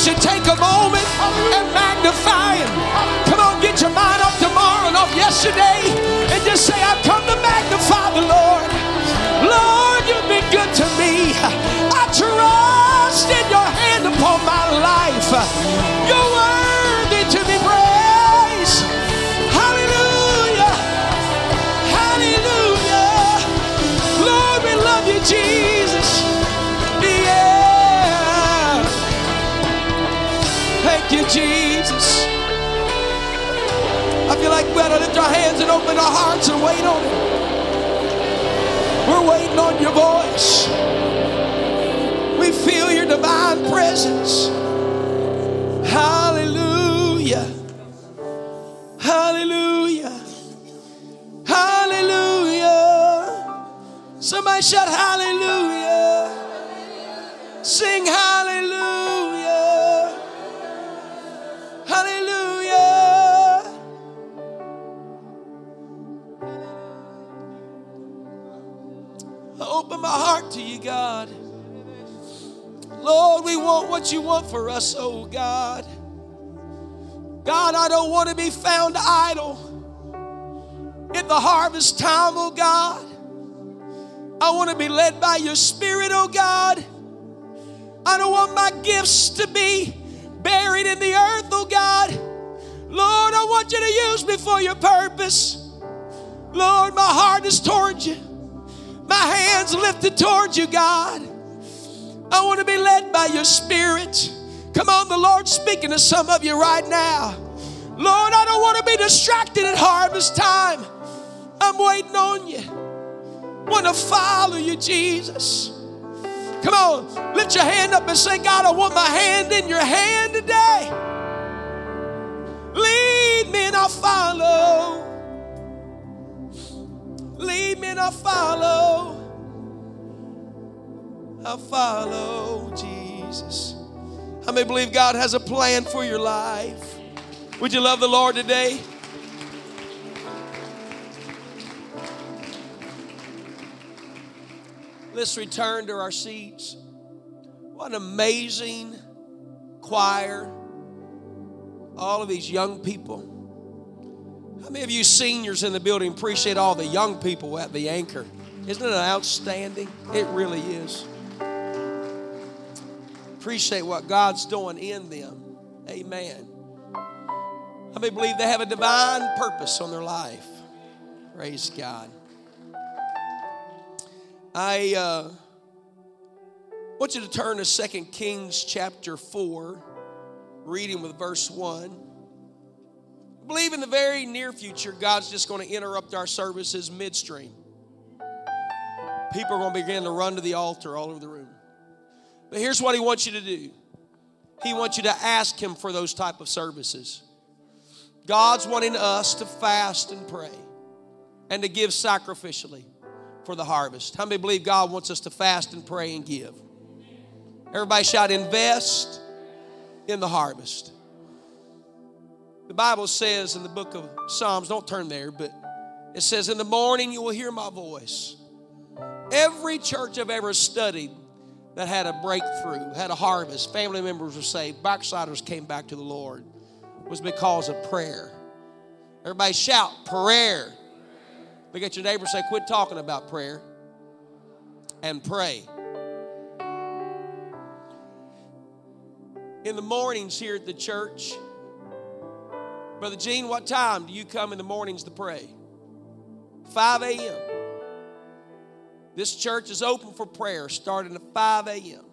should take a moment and magnify Him. Come on, get your mind off tomorrow and off yesterday and just say, I've come to magnify the Lord. To lift our hands and open our hearts and wait on Him. We're waiting on your voice. We feel your divine presence. Hallelujah. Hallelujah. Hallelujah. Somebody shout hallelujah. Sing hallelujah. Open my heart to you, God. Lord, we want what you want for us, oh God. God, I don't want to be found idle in the harvest time, oh God. I want to be led by your spirit, oh God. I don't want my gifts to be buried in the earth, oh God. Lord, I want you to use me for your purpose. Lord, my heart is towards you. My hands lifted towards you, God. I want to be led by your spirit. Come on, the Lord's speaking to some of you right now. Lord, I don't want to be distracted at harvest time. I'm waiting on you. Want to follow you, Jesus. Come on, lift your hand up and say, God, I want my hand in your hand today. Lead me and I'll follow. Lead me and I'll follow. I'll follow Jesus. How many believe God has a plan for your life? Would you love the Lord today? Let's return to our seats. What an amazing choir. All of these young people. How many of you seniors in the building appreciate all the young people at the anchor? Isn't it outstanding? It really is. Appreciate what God's doing in them. Amen. How many believe they have a divine purpose on their life? Praise God. I uh, want you to turn to 2 Kings chapter 4, reading with verse 1. Believe in the very near future, God's just going to interrupt our services midstream. People are going to begin to run to the altar all over the room. But here's what He wants you to do He wants you to ask Him for those type of services. God's wanting us to fast and pray and to give sacrificially for the harvest. How many believe God wants us to fast and pray and give? Everybody shout, invest in the harvest. The Bible says in the book of Psalms, don't turn there, but it says, In the morning you will hear my voice. Every church I've ever studied that had a breakthrough, had a harvest, family members were saved, backsliders came back to the Lord, was because of prayer. Everybody shout, prayer. Look at your neighbor say, quit talking about prayer and pray. In the mornings here at the church, Brother Gene, what time do you come in the mornings to pray? 5 a.m. This church is open for prayer starting at 5 a.m.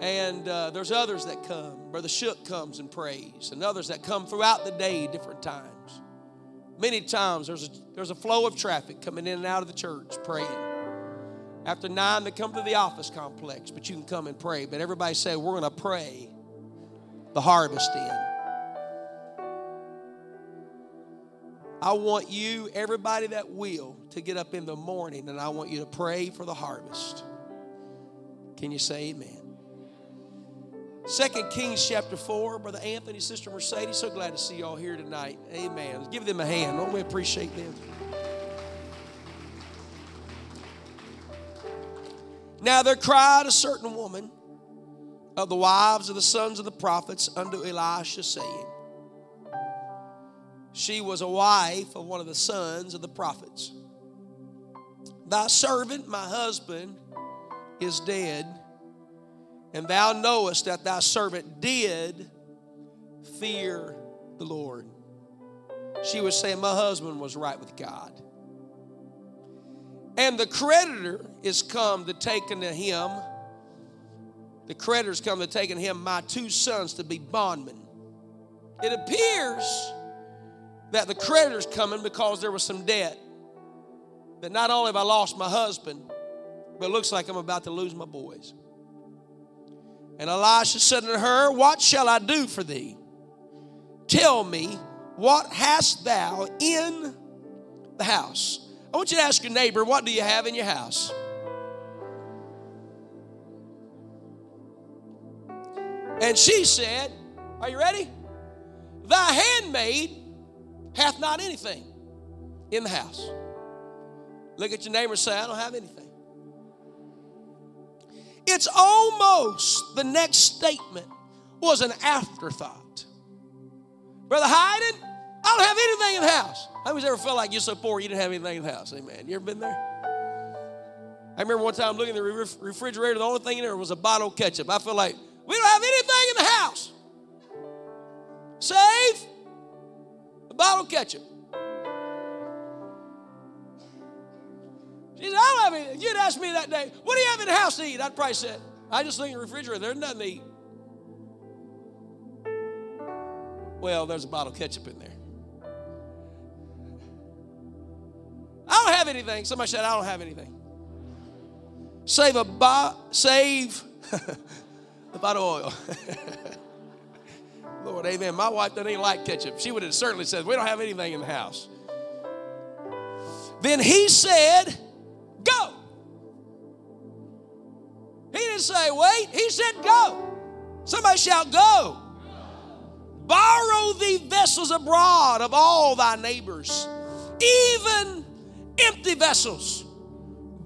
And uh, there's others that come. Brother Shook comes and prays, and others that come throughout the day, different times. Many times there's a, there's a flow of traffic coming in and out of the church praying. After nine, they come to the office complex, but you can come and pray. But everybody say, We're going to pray the harvest in. I want you, everybody that will, to get up in the morning and I want you to pray for the harvest. Can you say amen? Second Kings chapter 4, Brother Anthony, Sister Mercedes, so glad to see y'all here tonight. Amen. Give them a hand. Don't we appreciate them? Now there cried a certain woman of the wives of the sons of the prophets unto Elisha, saying, She was a wife of one of the sons of the prophets. Thy servant, my husband, is dead, and thou knowest that thy servant did fear the Lord. She was saying, My husband was right with God. And the creditor is come to take unto him, the creditor's come to take unto him my two sons to be bondmen. It appears that the creditor's coming because there was some debt. That not only have I lost my husband, but it looks like I'm about to lose my boys. And Elisha said to her, What shall I do for thee? Tell me, what hast thou in the house? I want you to ask your neighbor, What do you have in your house? And she said, Are you ready? Thy handmaid hath not anything in the house. Look at your neighbor and say, I don't have anything. It's almost the next statement was an afterthought. Brother Hyden, I don't have anything in the house. How many's ever felt like you're so poor you didn't have anything in the house? Amen. You ever been there? I remember one time looking in the refrigerator, the only thing in there was a bottle of ketchup. I feel like we don't have anything in the house. Save a bottle ketchup. She said, I don't have anything. You'd ask me that day, what do you have in the house to eat? I'd probably say, I just think in the refrigerator, there's nothing to eat. Well, there's a bottle of ketchup in there. I don't have anything. Somebody said, I don't have anything. Save a bo- save the bottle of oil. Lord, amen. My wife doesn't even like ketchup. She would have certainly said, We don't have anything in the house. Then he said, Go. He didn't say, Wait. He said, Go. Somebody shout, Go. Borrow the vessels abroad of all thy neighbors, even empty vessels.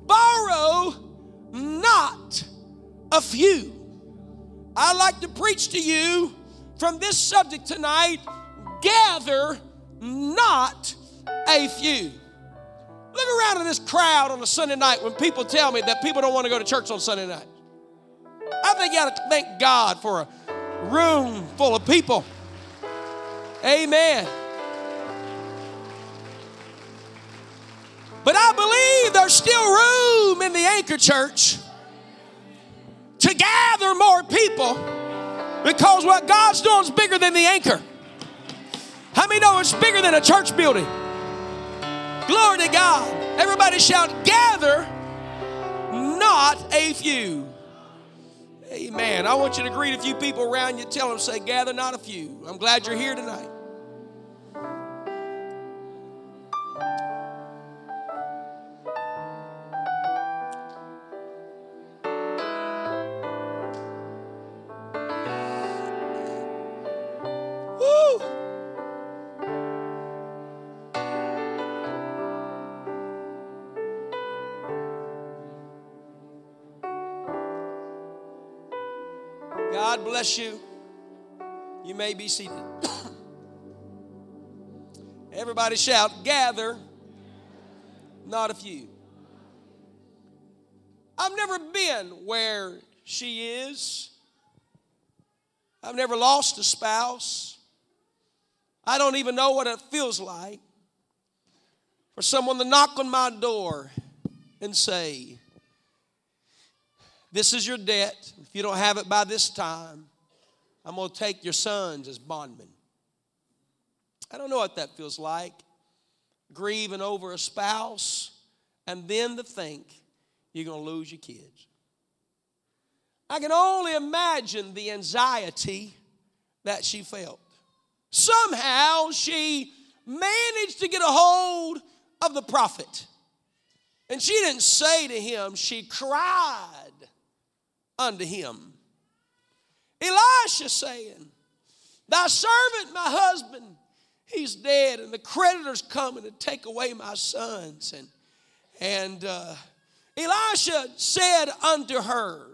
Borrow not a few. I'd like to preach to you from this subject tonight gather not a few. Look around in this crowd on a Sunday night when people tell me that people don't want to go to church on Sunday night. I think you ought to thank God for a room full of people. Amen. But I believe there's still room in the anchor church to gather more people because what God's doing is bigger than the anchor. How many know it's bigger than a church building? Glory to God. Everybody shout, gather, not a few. Amen. I want you to greet a few people around you. Tell them, say, gather, not a few. I'm glad you're here tonight. Bless you. You may be seated. Everybody shout, gather, not a few. I've never been where she is. I've never lost a spouse. I don't even know what it feels like for someone to knock on my door and say, This is your debt. If you don't have it by this time, I'm going to take your sons as bondmen. I don't know what that feels like. Grieving over a spouse, and then to think you're going to lose your kids. I can only imagine the anxiety that she felt. Somehow she managed to get a hold of the prophet. And she didn't say to him, she cried unto him. Elisha saying, Thy servant, my husband, he's dead, and the creditor's coming to take away my sons. And, and uh, Elisha said unto her,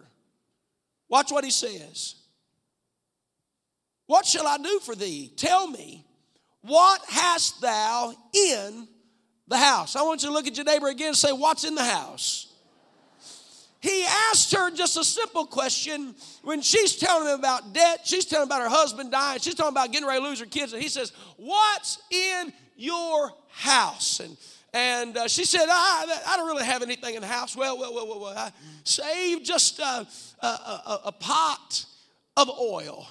Watch what he says. What shall I do for thee? Tell me, what hast thou in the house? I want you to look at your neighbor again and say, What's in the house? He asked her just a simple question when she's telling him about debt, she's telling him about her husband dying, she's talking about getting ready to lose her kids, and he says, What's in your house? And and uh, she said, I, I don't really have anything in the house. Well, well, well, well, well I saved just a, a, a, a pot of oil.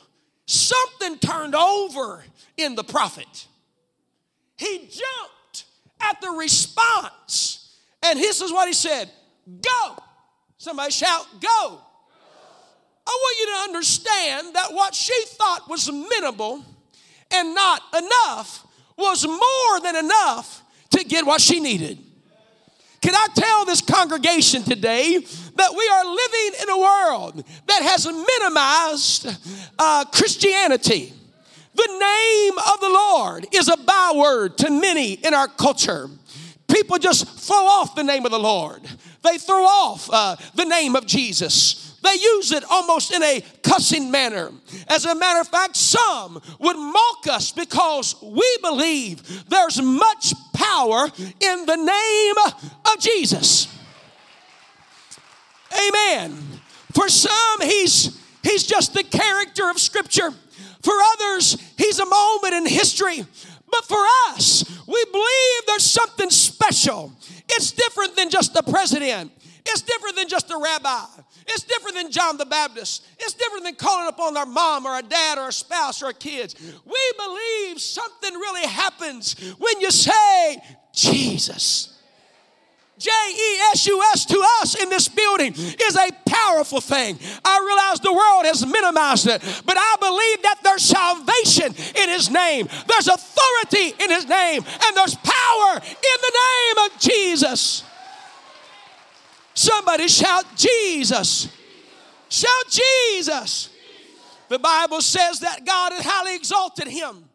Something turned over in the prophet. He jumped at the response. And this is what he said Go. Somebody shout, Go. I want you to understand that what she thought was minimal and not enough was more than enough to get what she needed. Can I tell this congregation today that we are living in a world that has minimized uh, Christianity? The name of the Lord is a byword to many in our culture. People just throw off the name of the Lord, they throw off uh, the name of Jesus. They use it almost in a cussing manner. As a matter of fact, some would mock us because we believe there's much power in the name of Jesus. Amen. For some, he's he's just the character of Scripture. For others, he's a moment in history. But for us, we believe there's something special. It's different than just the president. It's different than just a rabbi. It's different than John the Baptist. It's different than calling upon our mom or a dad or a spouse or our kids. We believe something really happens when you say Jesus. J E S U S to us in this building is a powerful thing. I realize the world has minimized it, but I believe that there's salvation in His name, there's authority in His name, and there's power in the name of Jesus. Somebody shout Jesus. Shout Jesus. The Bible says that God has highly exalted him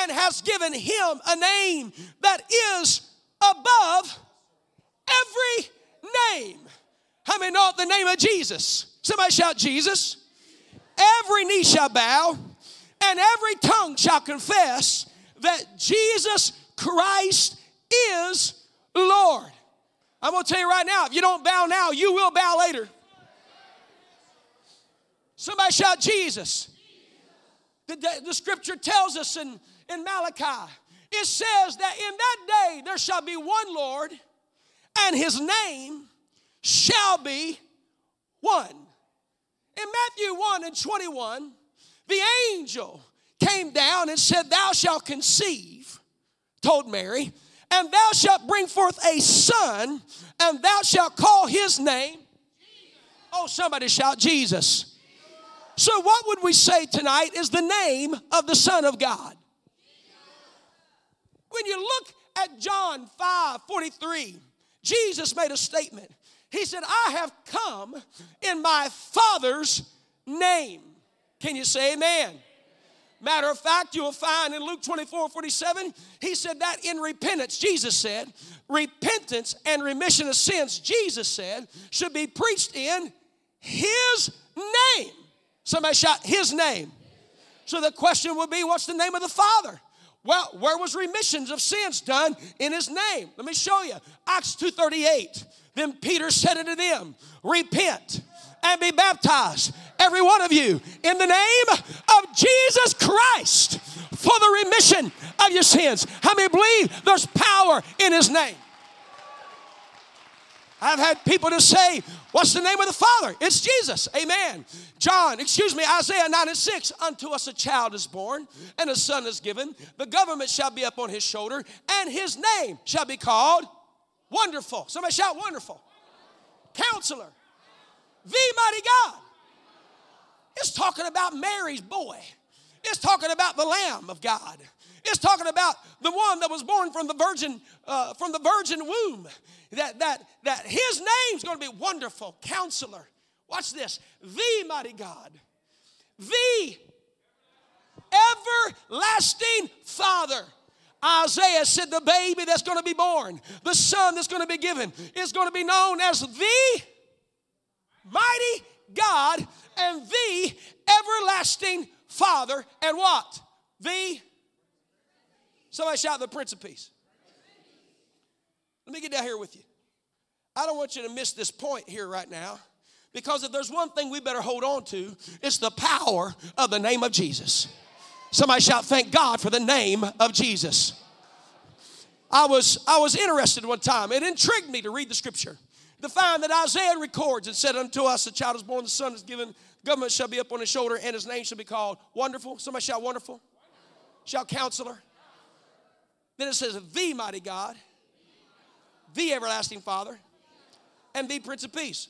and has given him a name that is above every name. How many know the name of Jesus? Somebody shout Jesus. Every knee shall bow and every tongue shall confess that Jesus Christ is Lord. I'm to tell you right now if you don't bow now, you will bow later. Somebody shout Jesus. The, the, scripture tells us in, in Malachi, it says that in that day there shall be one Lord, and his name shall be one. In Matthew 1 and 21, the angel came down and said, Thou shalt conceive, told Mary, and thou shalt bring forth a son, and thou shalt call his name. Oh, somebody shout Jesus. So, what would we say tonight is the name of the Son of God? When you look at John 5 43, Jesus made a statement. He said, I have come in my Father's name. Can you say amen? Matter of fact, you will find in Luke 24 47, he said that in repentance, Jesus said, repentance and remission of sins, Jesus said, should be preached in his name. Somebody shout, his name. So the question would be, what's the name of the Father? Well, where was remissions of sins done in his name? Let me show you. Acts 2:38. Then Peter said unto them, Repent and be baptized, every one of you, in the name of Jesus Christ for the remission of your sins. How many believe there's power in His name? I've had people to say, What's the name of the Father? It's Jesus. Amen. John, excuse me, Isaiah 9 and 6. Unto us a child is born, and a son is given. The government shall be upon his shoulder, and his name shall be called Wonderful. Somebody shout, Wonderful. Counselor the mighty God. It's talking about Mary's boy. It's talking about the Lamb of God. It's talking about the one that was born from the virgin uh, from the virgin womb. That that that his name's going to be wonderful counselor. Watch this. The mighty God. The everlasting Father. Isaiah said the baby that's going to be born, the son that's going to be given, is going to be known as the mighty God and the everlasting Father, and what? The Somebody shout the Prince of Peace. Let me get down here with you. I don't want you to miss this point here right now. Because if there's one thing we better hold on to, it's the power of the name of Jesus. Somebody shout, thank God for the name of Jesus. I was, I was interested one time. It intrigued me to read the scripture. To find that Isaiah records and said unto us, a child is born, the son is given, government shall be up on his shoulder, and his name shall be called Wonderful. Somebody shout wonderful. Shout counselor. Then it says, the mighty God, the everlasting Father, and the Prince of Peace.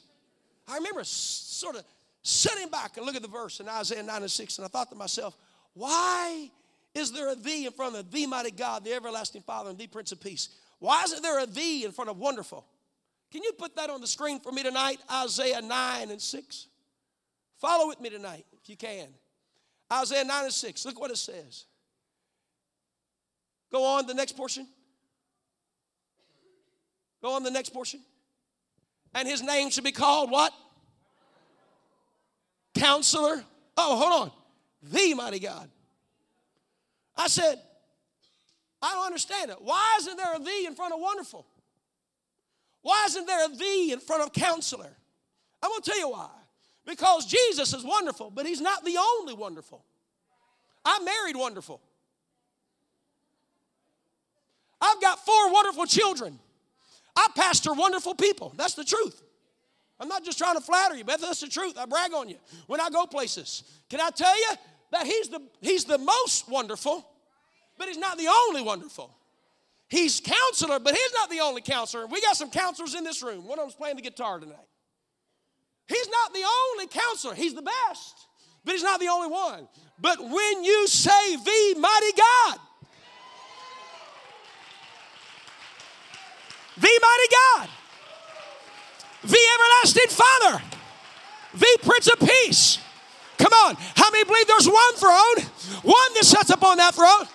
I remember sort of sitting back and look at the verse in Isaiah 9 and 6, and I thought to myself, why is there a in front of the mighty God, the everlasting Father, and the Prince of Peace? Why isn't there a in front of wonderful? Can you put that on the screen for me tonight? Isaiah 9 and 6. Follow with me tonight if you can. Isaiah 9 and 6. Look what it says. Go on the next portion. Go on the next portion. And his name should be called what? Counselor. Oh, hold on. The mighty God. I said, I don't understand it. Why isn't there a thee in front of wonderful? Why isn't there a thee in front of counselor? I'm going to tell you why. Because Jesus is wonderful, but he's not the only wonderful. I married wonderful. I've got four wonderful children. I pastor wonderful people. That's the truth. I'm not just trying to flatter you, but that's the truth. I brag on you when I go places. Can I tell you that he's the he's the most wonderful, but he's not the only wonderful. He's counselor, but he's not the only counselor. We got some counselors in this room. One of them's playing the guitar tonight. He's not the only counselor. He's the best, but he's not the only one. But when you say the mighty God, the mighty God, the everlasting Father, the Prince of Peace. Come on, how many believe there's one throne, one that sits upon that throne?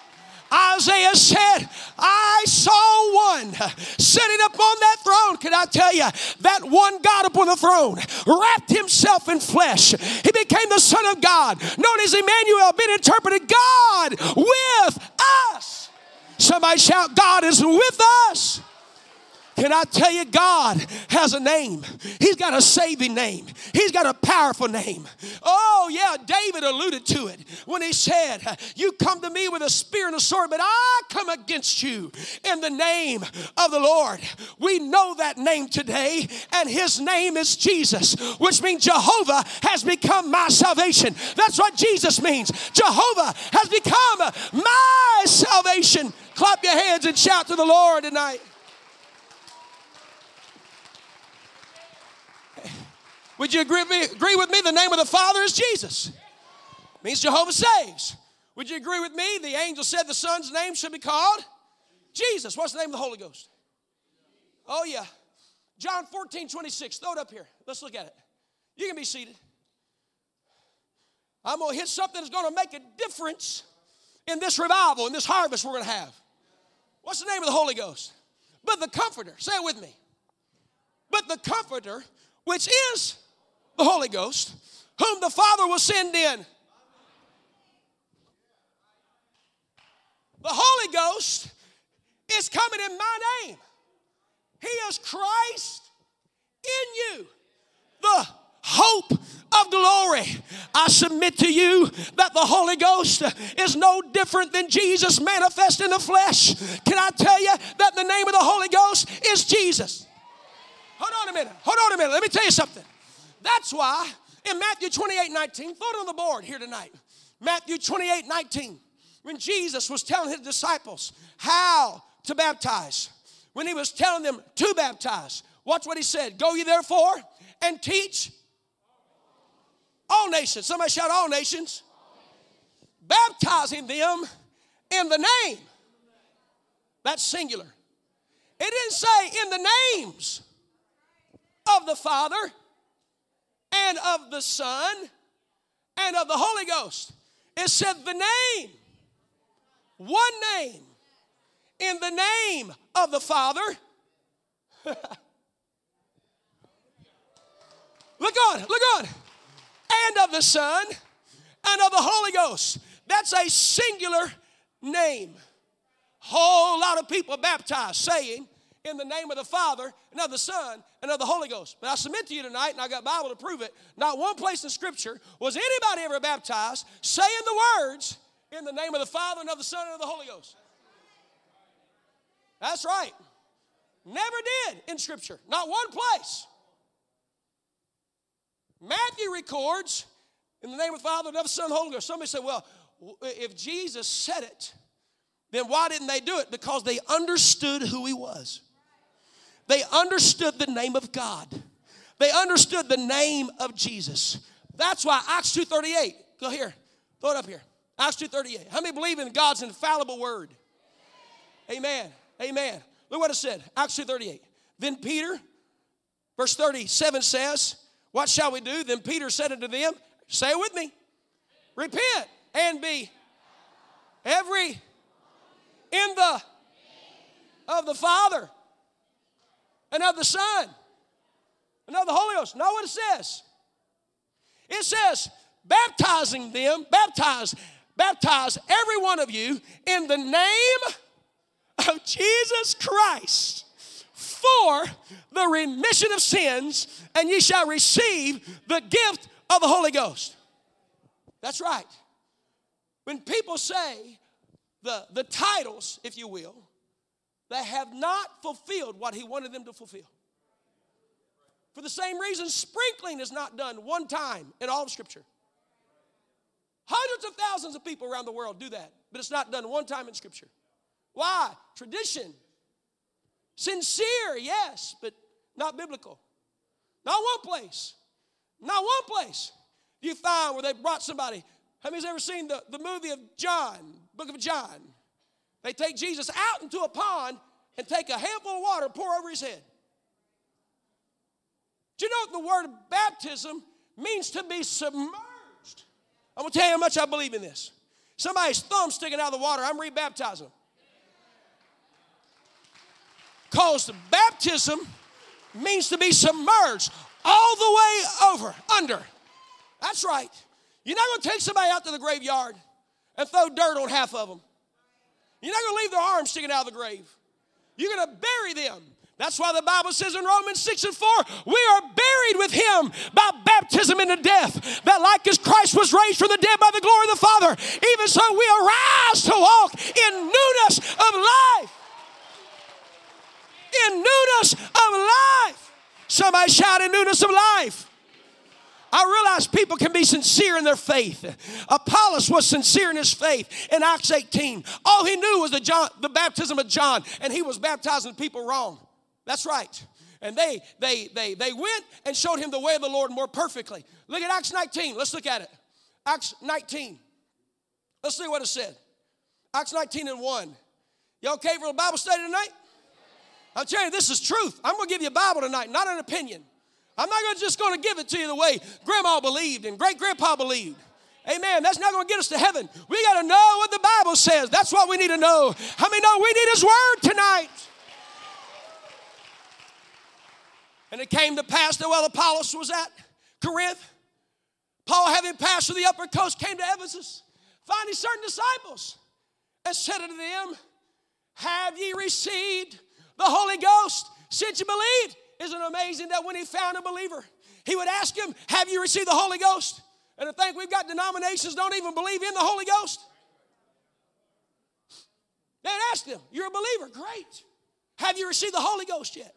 Isaiah said, I saw one sitting upon that throne. Can I tell you, that one God upon the throne wrapped himself in flesh. He became the Son of God, known as Emmanuel, been interpreted God with us. Somebody shout, God is with us. Can I tell you, God has a name. He's got a saving name. He's got a powerful name. Oh, yeah, David alluded to it when he said, You come to me with a spear and a sword, but I come against you in the name of the Lord. We know that name today, and his name is Jesus, which means Jehovah has become my salvation. That's what Jesus means. Jehovah has become my salvation. Clap your hands and shout to the Lord tonight. Would you agree with me? Agree with me? The name of the Father is Jesus. Means Jehovah saves. Would you agree with me? The angel said the Son's name should be called Jesus. What's the name of the Holy Ghost? Oh, yeah. John 14, 26. Throw it up here. Let's look at it. You can be seated. I'm going to hit something that's going to make a difference in this revival, in this harvest we're going to have. What's the name of the Holy Ghost? But the Comforter. Say it with me. But the Comforter, which is the Holy Ghost, whom the Father will send in. The Holy Ghost is coming in my name. He is Christ in you, the hope of glory. I submit to you that the Holy Ghost is no different than Jesus manifest in the flesh. Can I tell you that the name of the Holy Ghost is Jesus? Hold on a minute. Hold on a minute. Let me tell you something. That's why in Matthew 28 19, throw it on the board here tonight. Matthew 28 19, when Jesus was telling his disciples how to baptize, when he was telling them to baptize, watch what he said Go ye therefore and teach all nations. Somebody shout, All nations. Baptizing them in the name. That's singular. It didn't say in the names of the Father and of the Son and of the Holy Ghost. It said the name, one name, in the name of the Father. look on, look on. And of the Son, and of the Holy Ghost. That's a singular name. Whole lot of people baptized saying, in the name of the Father and of the Son and of the Holy Ghost. But I submit to you tonight, and I got Bible to prove it. Not one place in Scripture was anybody ever baptized saying the words in the name of the Father and of the Son and of the Holy Ghost. That's right. Never did in Scripture. Not one place. Matthew records in the name of the Father and of the Son and the Holy Ghost. Somebody said, well, if Jesus said it, then why didn't they do it? Because they understood who he was. They understood the name of God. They understood the name of Jesus. That's why Acts 2.38, go here, throw it up here. Acts 2.38. How many believe in God's infallible word? Amen. Amen. Look what it said. Acts 2.38. Then Peter, verse 37 says, What shall we do? Then Peter said unto them, Say it with me. Repent and be every in the of the Father and of the Son and of the Holy Ghost. Know what it says? It says, baptizing them, baptize, baptize every one of you in the name of Jesus Christ for the remission of sins, and ye shall receive the gift of the Holy Ghost. That's right. When people say the, the titles, if you will, they have not fulfilled what he wanted them to fulfill. For the same reason, sprinkling is not done one time in all of Scripture. Hundreds of thousands of people around the world do that, but it's not done one time in Scripture. Why? Tradition. Sincere, yes, but not biblical. Not one place. Not one place. do You find where they brought somebody. How many's ever seen the, the movie of John, book of John? They take Jesus out into a pond and take a handful of water, pour over his head. Do you know what the word baptism means to be submerged? I'm gonna tell you how much I believe in this. Somebody's thumb sticking out of the water, I'm rebaptizing them. Because baptism means to be submerged all the way over, under. That's right. You're not gonna take somebody out to the graveyard and throw dirt on half of them. You're not gonna leave their arms sticking out of the grave. You're gonna bury them. That's why the Bible says in Romans 6 and 4, we are buried with him by baptism into death, that like as Christ was raised from the dead by the glory of the Father, even so we arise to walk in newness of life. In newness of life. Somebody shout in newness of life. I realize people can be sincere in their faith. Apollos was sincere in his faith in Acts 18. All he knew was the, John, the baptism of John, and he was baptizing people wrong. That's right. And they, they, they, they went and showed him the way of the Lord more perfectly. Look at Acts 19. Let's look at it. Acts 19. Let's see what it said. Acts 19 and 1. You okay for a Bible study tonight? I'm telling you, this is truth. I'm going to give you a Bible tonight, not an opinion. I'm not gonna, just going to give it to you the way grandma believed and great grandpa believed. Amen. That's not going to get us to heaven. We got to know what the Bible says. That's what we need to know. How many know we need His Word tonight? And it came to pass that while Apollos was at Corinth, Paul, having passed through the upper coast, came to Ephesus, finding certain disciples, and said unto them, Have ye received the Holy Ghost since you believed? Isn't it amazing that when he found a believer, he would ask him, Have you received the Holy Ghost? And I think we've got denominations don't even believe in the Holy Ghost. They'd ask him, You're a believer, great. Have you received the Holy Ghost yet?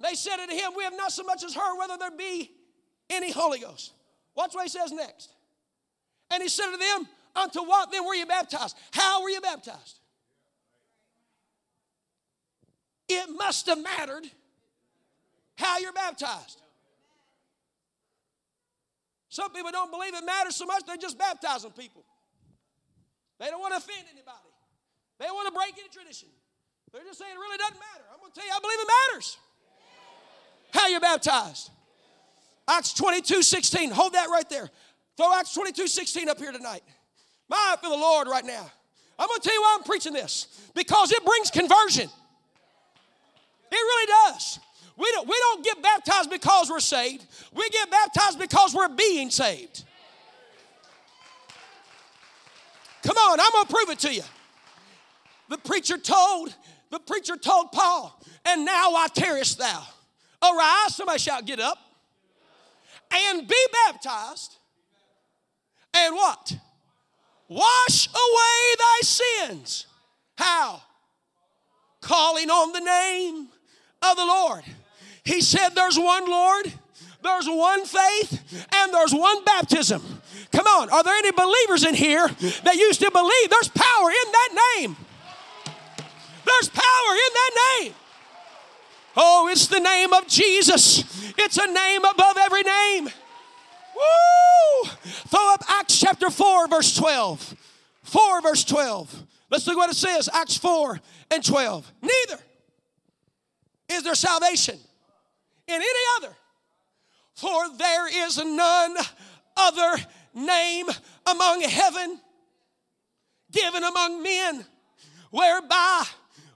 They said unto him, We have not so much as heard whether there be any Holy Ghost. Watch what he says next. And he said to them, Unto what then were you baptized? How were you baptized? It must have mattered how you're baptized. Some people don't believe it matters so much, they're just baptizing people. They don't want to offend anybody, they don't want to break any tradition. They're just saying it really doesn't matter. I'm going to tell you, I believe it matters how you're baptized. Acts 22 16. Hold that right there. Throw Acts 22 16 up here tonight. My for the Lord right now. I'm going to tell you why I'm preaching this because it brings conversion. It really does. We don't, we don't get baptized because we're saved. We get baptized because we're being saved. Come on, I'm gonna prove it to you. The preacher told, the preacher told Paul, and now I tarriest thou. Arise, somebody shout, get up, and be baptized, and what? Wash away thy sins. How? Calling on the name of the Lord. He said, There's one Lord, there's one faith, and there's one baptism. Come on, are there any believers in here that used to believe there's power in that name? There's power in that name. Oh, it's the name of Jesus. It's a name above every name. Woo! Throw up Acts chapter 4, verse 12. 4, verse 12. Let's look what it says Acts 4 and 12. Neither is there salvation in any other, for there is none other name among heaven given among men whereby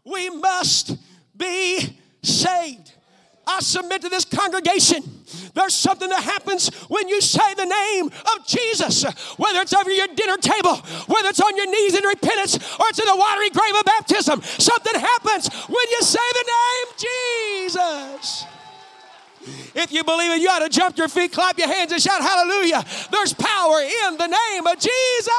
we must be saved. I submit to this congregation. There's something that happens when you say the name of Jesus, whether it's over your dinner table, whether it's on your knees in repentance, or it's in the watery grave of baptism. Something happens when you say the name Jesus. If you believe it, you ought to jump your feet, clap your hands, and shout hallelujah. There's power in the name of Jesus.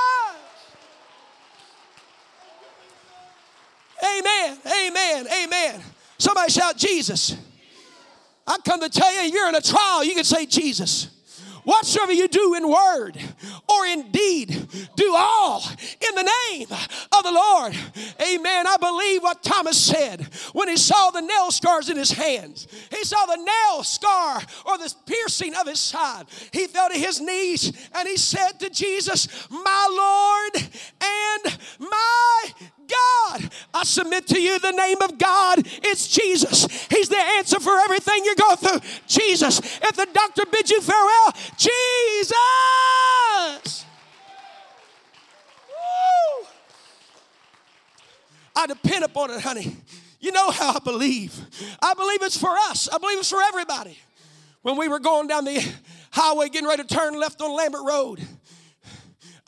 Amen, amen, amen. Somebody shout Jesus. I come to tell you, you're in a trial, you can say Jesus. Whatsoever you do in word or in deed, do all in the name of the Lord. Amen. I believe what Thomas said when he saw the nail scars in his hands. He saw the nail scar or the piercing of his side. He fell to his knees and he said to Jesus, My Lord and my God. I submit to you the name of God. It's Jesus. He's the answer for everything you're going through. Jesus. If the doctor bids you farewell, Jesus. Woo. I depend upon it, honey. You know how I believe. I believe it's for us. I believe it's for everybody. When we were going down the highway getting ready to turn left on Lambert Road,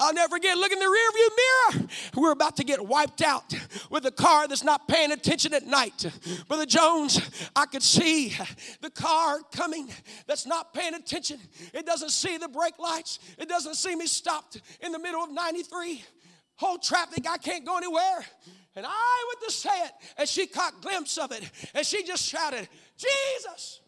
I'll never forget Look in the rearview mirror. We're about to get wiped out with a car that's not paying attention at night. Brother Jones, I could see the car coming that's not paying attention. It doesn't see the brake lights. It doesn't see me stopped in the middle of 93. Whole traffic, I can't go anywhere. And I went to say it, and she caught glimpse of it, and she just shouted, Jesus.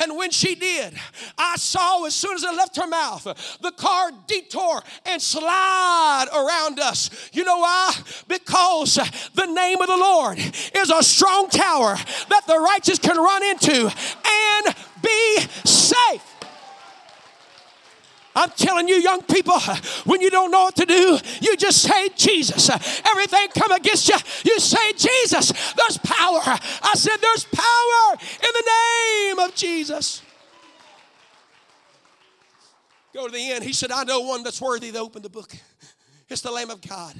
And when she did, I saw as soon as it left her mouth, the car detour and slide around us. You know why? Because the name of the Lord is a strong tower that the righteous can run into and be safe. I'm telling you, young people, when you don't know what to do, you just say Jesus. Everything come against you, you say Jesus. There's power. I said there's power in the name of Jesus. Go to the end. He said, I know one that's worthy to open the book. It's the Lamb of God.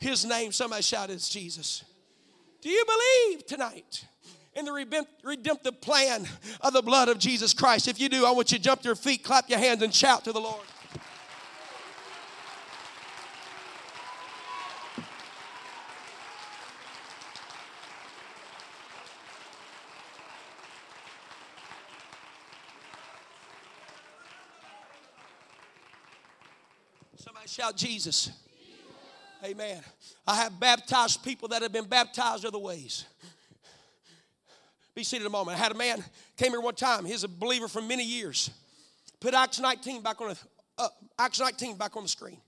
His name, somebody shout, is Jesus. Do you believe tonight? In the redemptive plan of the blood of Jesus Christ? If you do, I want you to jump to your feet, clap your hands, and shout to the Lord. Somebody shout Jesus. Amen. I have baptized people that have been baptized other ways. Be seated a moment. I had a man came here one time. He's a believer for many years. Put Acts 19 back on the uh, Acts 19 back on the screen.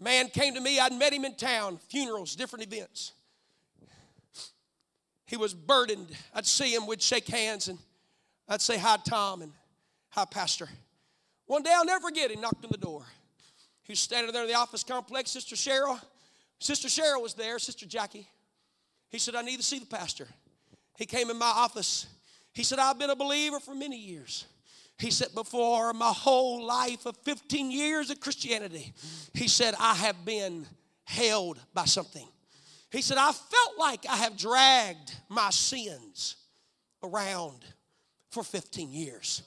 man came to me. I'd met him in town, funerals, different events. He was burdened. I'd see him, we'd shake hands, and I'd say hi, Tom, and hi, Pastor. One day I'll never forget. He knocked on the door. He was standing there in the office complex. Sister Cheryl, Sister Cheryl was there. Sister Jackie. He said, "I need to see the pastor." He came in my office. He said, I've been a believer for many years. He said, before my whole life of 15 years of Christianity, he said, I have been held by something. He said, I felt like I have dragged my sins around for 15 years.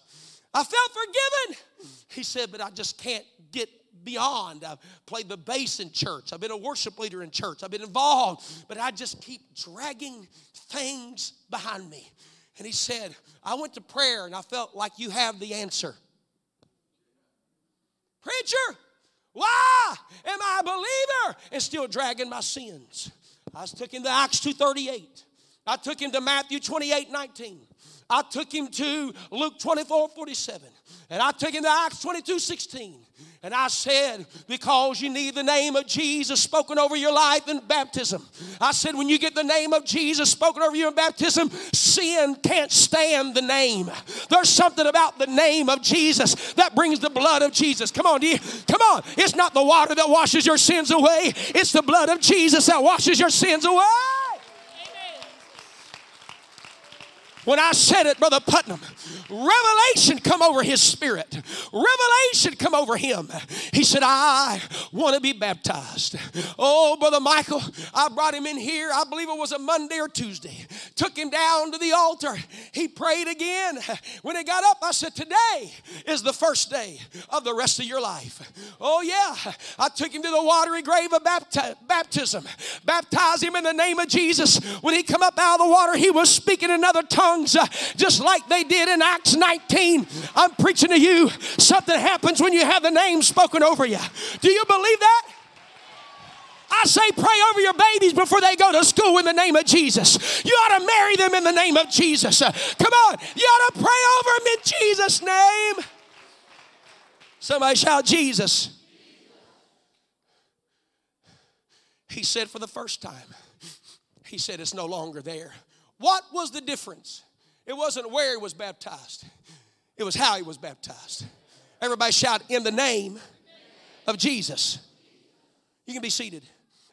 I felt forgiven. He said, but I just can't get beyond. I've played the bass in church. I've been a worship leader in church. I've been involved, but I just keep dragging things behind me. And he said, I went to prayer and I felt like you have the answer. Preacher, why am I a believer and still dragging my sins? I took him to Acts 2.38. I took him to Matthew 28, 19. I took him to Luke 24, 47. And I took him to Acts 22, 16. And I said, because you need the name of Jesus spoken over your life in baptism. I said, when you get the name of Jesus spoken over you in baptism, sin can't stand the name. There's something about the name of Jesus that brings the blood of Jesus. Come on, you, come on. It's not the water that washes your sins away, it's the blood of Jesus that washes your sins away. When I said it, Brother Putnam, revelation come over his spirit. Revelation come over him. He said, I want to be baptized. Oh, Brother Michael, I brought him in here. I believe it was a Monday or Tuesday. Took him down to the altar. He prayed again. When he got up, I said, Today is the first day of the rest of your life. Oh, yeah. I took him to the watery grave of bapti- baptism. Baptize him in the name of Jesus. When he come up out of the water, he was speaking another tongue tongues uh, just like they did in Acts 19. I'm preaching to you. Something happens when you have the name spoken over you. Do you believe that? I say pray over your babies before they go to school in the name of Jesus. You ought to marry them in the name of Jesus. Uh, come on, you ought to pray over them in Jesus' name. Somebody shout Jesus. He said for the first time, he said it's no longer there. What was the difference? It wasn't where he was baptized, it was how he was baptized. Everybody shout, in the name of Jesus. You can be seated.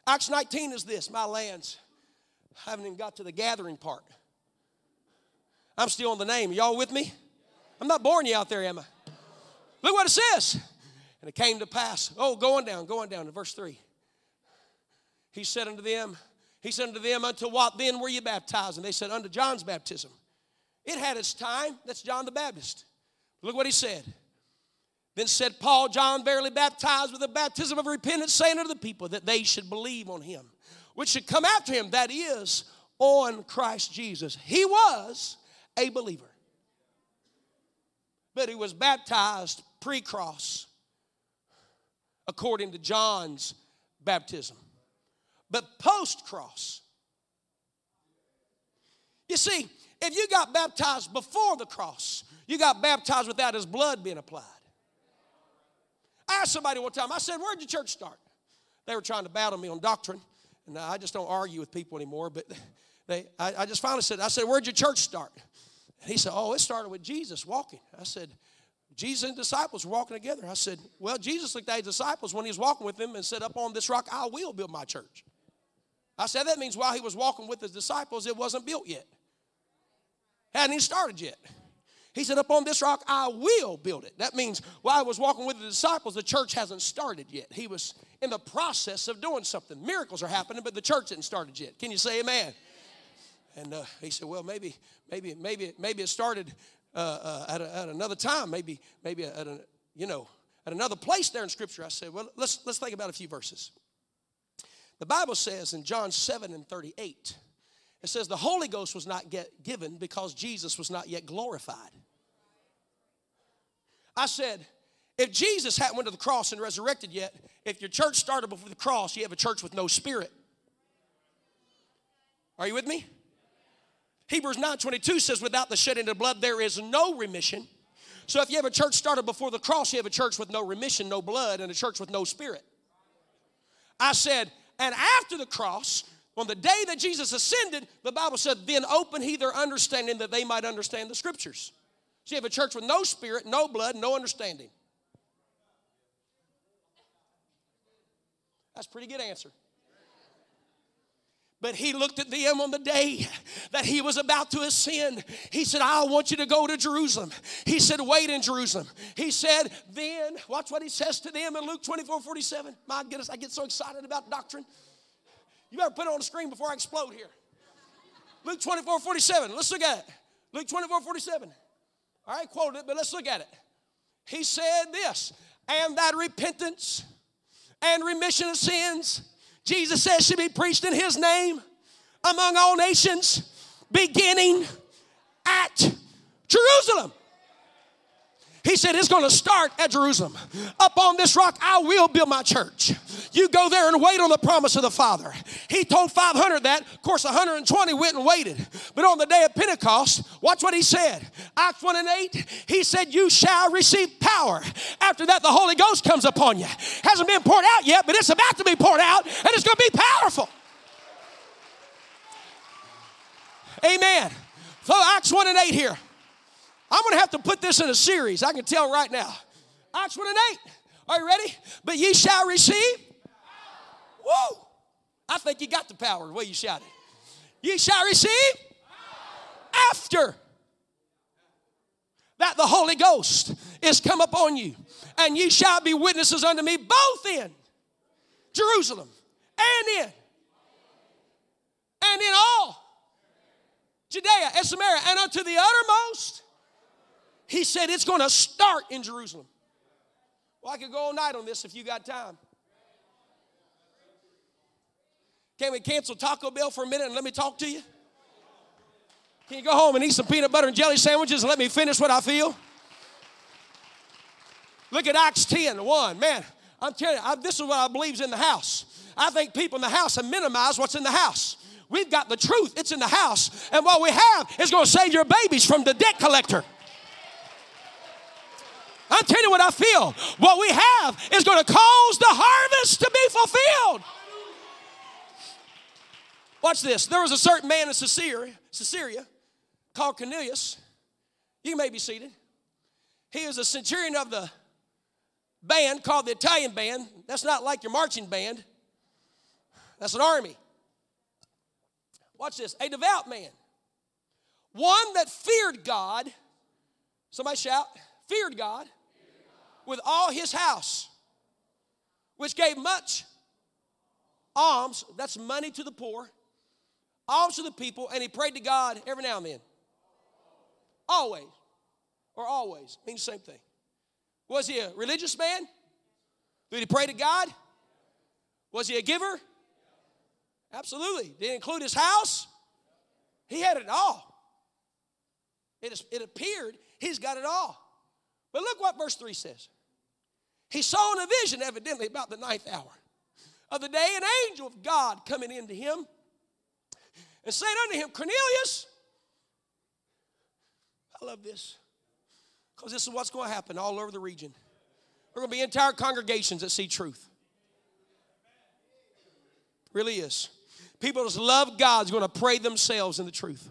Acts 19 is this, my lands. I haven't even got to the gathering part. I'm still on the name. Y'all with me? I'm not boring you out there, am I? Look what it says. And it came to pass. Oh, going down, going down to verse 3. He said unto them, He said unto them, Unto what then were you baptized? And they said, Unto John's baptism. It had its time. That's John the Baptist. Look what he said. Then said Paul, John verily baptized with the baptism of repentance, saying unto the people that they should believe on him, which should come after him, that is, on Christ Jesus. He was a believer, but he was baptized pre cross, according to John's baptism. But post cross, you see, if you got baptized before the cross, you got baptized without his blood being applied. I asked somebody one time, I said, Where'd your church start? They were trying to battle me on doctrine, and I just don't argue with people anymore, but they, I, I just finally said, I said, Where'd your church start? And he said, Oh, it started with Jesus walking. I said, Jesus and disciples were walking together. I said, Well, Jesus looked at his disciples when he was walking with them and said, Up on this rock, I will build my church. I said, That means while he was walking with his disciples, it wasn't built yet. Hadn't even started yet. He said, Up on this rock I will build it. That means while I was walking with the disciples, the church hasn't started yet. He was in the process of doing something. Miracles are happening, but the church hasn't started yet. Can you say amen? And uh, he said, Well, maybe, maybe, maybe, maybe it started uh, uh, at, a, at, another time, maybe, maybe at a, you know, at another place there in Scripture. I said, Well, let's, let's think about a few verses. The Bible says in John 7 and 38, it says the Holy Ghost was not get given because Jesus was not yet glorified. I said, if Jesus hadn't went to the cross and resurrected yet, if your church started before the cross, you have a church with no spirit. Are you with me? Hebrews 9:22 says, without the shedding of blood, there is no remission. So if you have a church started before the cross, you have a church with no remission, no blood, and a church with no spirit. I said, and after the cross, on the day that Jesus ascended, the Bible said, then open he their understanding that they might understand the scriptures. So you have a church with no spirit, no blood, no understanding. That's a pretty good answer. But he looked at them on the day that he was about to ascend. He said, I want you to go to Jerusalem. He said, Wait in Jerusalem. He said, Then, watch what he says to them in Luke 24 47. My goodness, I get so excited about doctrine. You better put it on the screen before I explode here. Luke 24 47. Let's look at it. Luke 24 47. All right, quoted it, but let's look at it. He said this, and that repentance and remission of sins, Jesus says, should be preached in his name among all nations, beginning at Jerusalem. He said, It's going to start at Jerusalem. Up on this rock, I will build my church. You go there and wait on the promise of the Father. He told 500 that. Of course, 120 went and waited. But on the day of Pentecost, watch what he said. Acts 1 and 8, he said, You shall receive power. After that, the Holy Ghost comes upon you. Hasn't been poured out yet, but it's about to be poured out, and it's going to be powerful. Amen. So, Acts 1 and 8 here. I'm going to have to put this in a series. I can tell right now. Acts 1 and 8. Are you ready? But ye shall receive. Whoa. I think you got the power the way you shouted. Ye shall receive after that the Holy Ghost is come upon you, and ye shall be witnesses unto me both in Jerusalem and in and in all Judea and Samaria and unto the uttermost he said it's going to start in Jerusalem. Well, I could go all night on this if you got time. Can we cancel Taco Bell for a minute and let me talk to you? Can you go home and eat some peanut butter and jelly sandwiches and let me finish what I feel? Look at Acts 10 1. Man, I'm telling you, I, this is what I believe is in the house. I think people in the house have minimized what's in the house. We've got the truth, it's in the house. And what we have is going to save your babies from the debt collector. I'm telling you what I feel. What we have is going to cause the harvest to be fulfilled. Watch this. There was a certain man in Caesarea, Caesarea called Cornelius. You may be seated. He is a centurion of the band called the Italian band. That's not like your marching band, that's an army. Watch this. A devout man, one that feared God. Somebody shout, feared God with all his house, which gave much alms, that's money to the poor, alms to the people, and he prayed to God every now and then. Always. Or always. Means the same thing. Was he a religious man? Did he pray to God? Was he a giver? Absolutely. Did include his house? He had it all. It, is, it appeared he's got it all. But look what verse 3 says. He saw in a vision, evidently, about the ninth hour of the day, an angel of God coming into him and saying unto him, Cornelius, I love this because this is what's going to happen all over the region. There are going to be entire congregations that see truth. Really is. People just love God's going to pray themselves in the truth.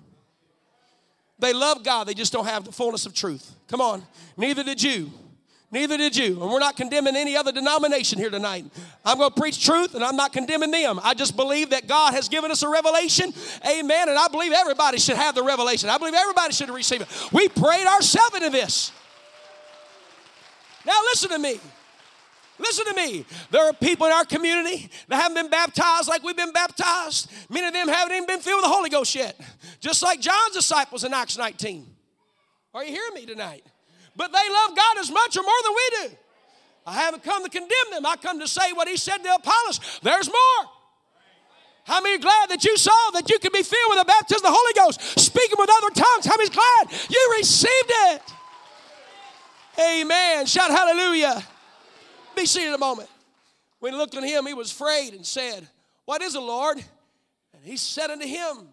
They love God, they just don't have the fullness of truth. Come on. Neither did you. Neither did you. And we're not condemning any other denomination here tonight. I'm going to preach truth and I'm not condemning them. I just believe that God has given us a revelation. Amen. And I believe everybody should have the revelation. I believe everybody should receive it. We prayed ourselves into this. Now, listen to me. Listen to me. There are people in our community that haven't been baptized like we've been baptized. Many of them haven't even been filled with the Holy Ghost yet. Just like John's disciples in Acts 19. Are you hearing me tonight? but they love God as much or more than we do. I haven't come to condemn them. I come to say what he said to Apollos. There's more. How many glad that you saw that you could be filled with the baptism of the Holy Ghost, speaking with other tongues? How many's glad you received it? Amen. Shout hallelujah. Be seated a moment. When he looked on him, he was afraid and said, What is it, Lord? And he said unto him,